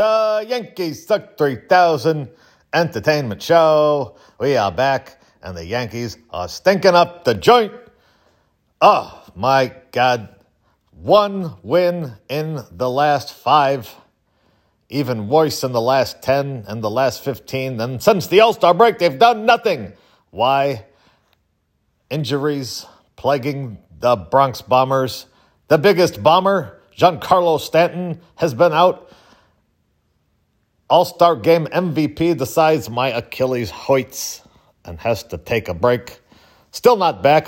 the Yankees Suck 3000 entertainment show. We are back, and the Yankees are stinking up the joint. Oh, my God. One win in the last five. Even worse in the last 10 and the last 15. And since the All Star break, they've done nothing. Why? Injuries plaguing the Bronx Bombers. The biggest bomber, Giancarlo Stanton, has been out. All Star Game MVP decides my Achilles hoits and has to take a break. Still not back.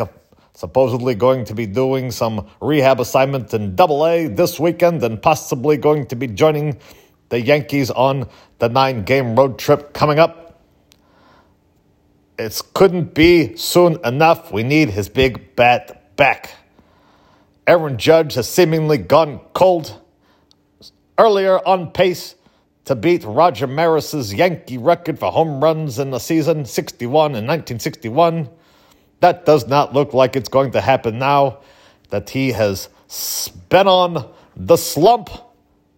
Supposedly going to be doing some rehab assignment in Double A this weekend and possibly going to be joining the Yankees on the nine game road trip coming up. It couldn't be soon enough. We need his big bat back. Aaron Judge has seemingly gone cold. Earlier on pace to beat Roger Maris's Yankee record for home runs in the season, 61 in 1961. That does not look like it's going to happen now that he has been on the slump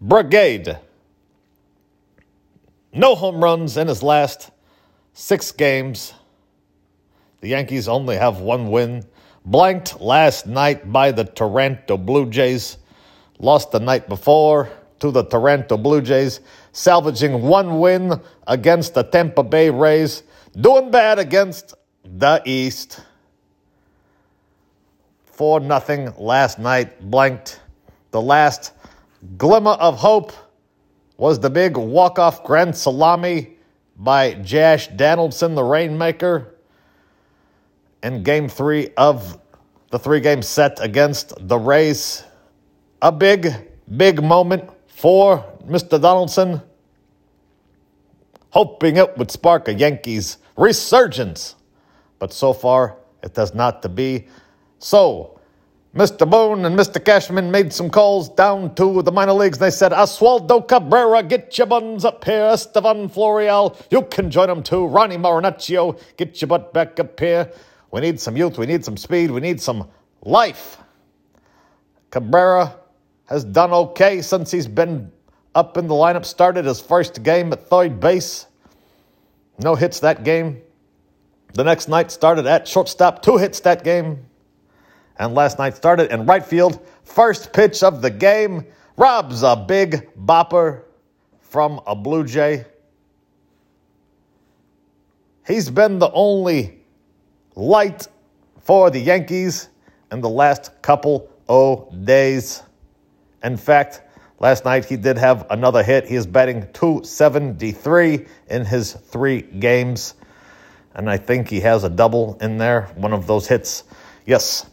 brigade. No home runs in his last six games. The Yankees only have one win. Blanked last night by the Toronto Blue Jays. Lost the night before to the Toronto Blue Jays, salvaging one win against the Tampa Bay Rays. Doing bad against the East. 4 nothing last night, blanked. The last glimmer of hope was the big walk-off grand salami by Josh Donaldson, the Rainmaker, in game three of the three-game set against the Rays. A big, big moment for Mr. Donaldson, hoping it would spark a Yankees resurgence. But so far, it does not to be. So, Mr. Boone and Mr. Cashman made some calls down to the minor leagues. They said, Oswaldo Cabrera, get your buns up here. Estevan Florial, you can join them too. Ronnie Marinaccio, get your butt back up here. We need some youth. We need some speed. We need some life. Cabrera has done okay since he's been up in the lineup. Started his first game at third base. No hits that game. The next night started at shortstop. Two hits that game. And last night started in right field. First pitch of the game. Robs a big bopper from a Blue Jay. He's been the only light for the Yankees in the last couple of days. In fact, last night he did have another hit. He is batting 273 in his three games. And I think he has a double in there, one of those hits. Yes,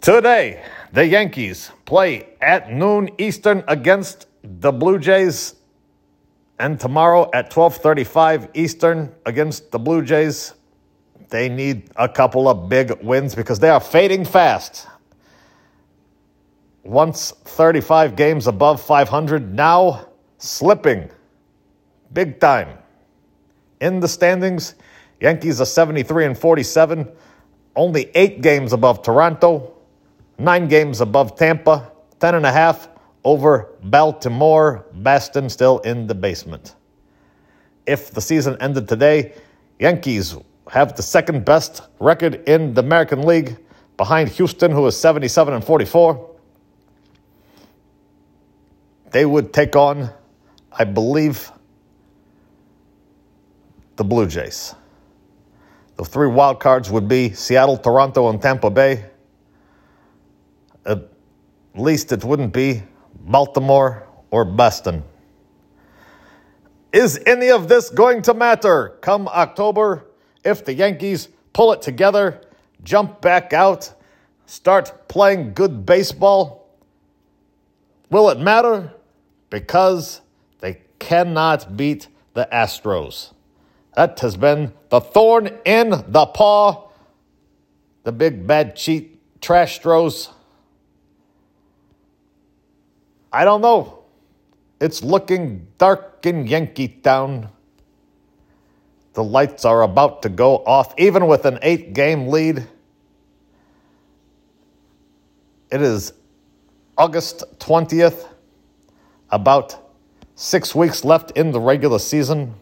Today, the Yankees play at noon Eastern against the Blue Jays and tomorrow at 12:35 Eastern against the Blue Jays. They need a couple of big wins because they are fading fast. Once 35 games above 500, now slipping big time. In the standings, Yankees are 73 and 47, only 8 games above Toronto nine games above Tampa, ten and a half over Baltimore. Boston still in the basement. If the season ended today, Yankees have the second best record in the American League behind Houston, who is 77 and 44. They would take on, I believe, the Blue Jays. The three wild cards would be Seattle, Toronto, and Tampa Bay. At least it wouldn't be Baltimore or Boston. Is any of this going to matter come October if the Yankees pull it together, jump back out, start playing good baseball? Will it matter? Because they cannot beat the Astros. That has been the thorn in the paw, the big bad cheat trash throws I don't know. It's looking dark in Yankee Town. The lights are about to go off, even with an eight game lead. It is August 20th, about Six weeks left in the regular season.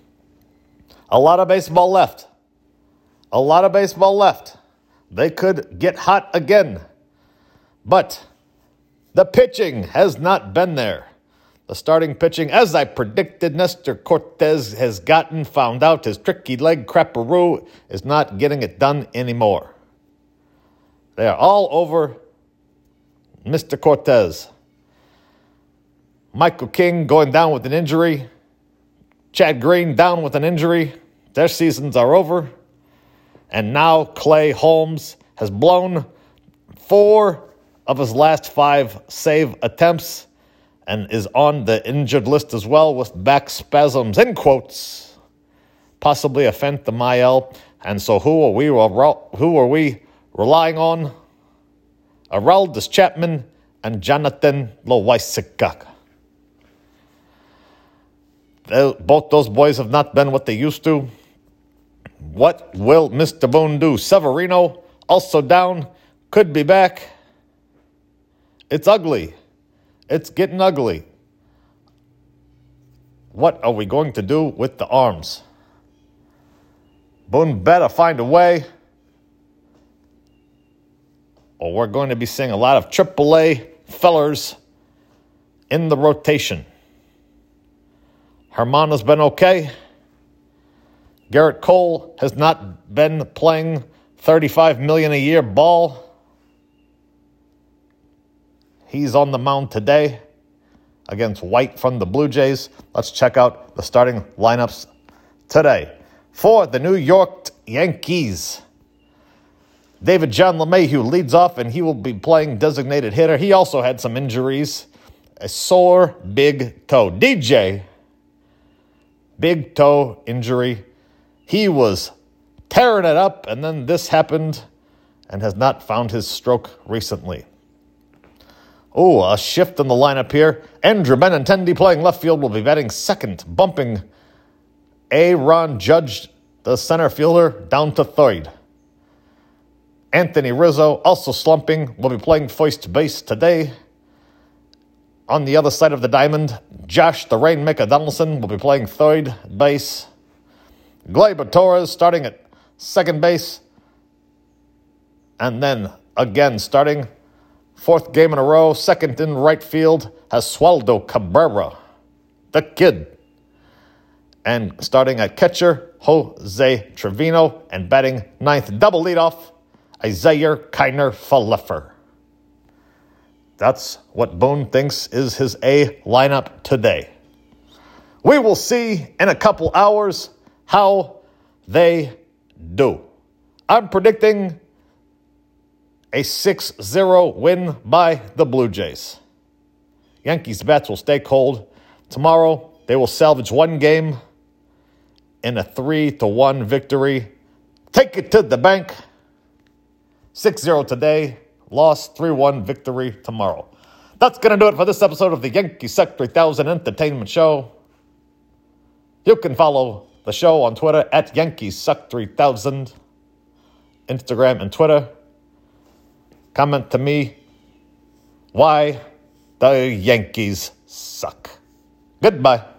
A lot of baseball left. A lot of baseball left. They could get hot again. But the pitching has not been there. The starting pitching, as I predicted, Nestor Cortes has gotten found out his tricky leg crapperoo is not getting it done anymore. They are all over Mr. Cortes. Michael King going down with an injury. Chad Green down with an injury. Their seasons are over. And now Clay Holmes has blown four of his last five save attempts and is on the injured list as well with back spasms, in quotes, possibly a fentanyl. And so who are we, who are we relying on? Aroldis Chapman and Jonathan Loáisiga. Both those boys have not been what they used to. What will Mr. Boone do? Severino also down, could be back. It's ugly. It's getting ugly. What are we going to do with the arms? Boone better find a way, or we're going to be seeing a lot of AAA fellers in the rotation. Germán has been okay. Gerrit Cole has not been playing 35 million a year ball. He's on the mound today against White from the Blue Jays. Let's check out the starting lineups today. For the New York Yankees, David John LeMahieu leads off, and he will be playing designated hitter. He also had some injuries, a sore big toe. DJ, big toe injury. He was tearing it up, and then this happened and has not found his stroke recently. Oh, a shift in the lineup here. Andrew Benintendi playing left field will be batting second, bumping Aaron Judge, the center fielder, down to third. Anthony Rizzo, also slumping, will be playing first base today. On the other side of the diamond, Josh the Rainmaker Donaldson will be playing third base. Gleyber Torres starting at second base. And then again starting Fourth game in a row, second in right field, Oswaldo Cabrera, the kid. And starting at catcher, Jose Trevino, and batting ninth double leadoff, Isiah Kiner Falefa. That's what Boone thinks is his A lineup today. We will see in a couple hours how they do. I'm predicting a 6 0 win by the Blue Jays. Yankees bats will stay cold. Tomorrow, they will salvage one game in a 3 to 1 victory. Take it to the bank. 6 0 today, loss 3 1 victory tomorrow. That's going to do it for this episode of the Yankee Suck 3000 Entertainment Show. You can follow the show on Twitter at Yankee Suck 3000, Instagram and Twitter comment to me why the Yankees suck. Goodbye.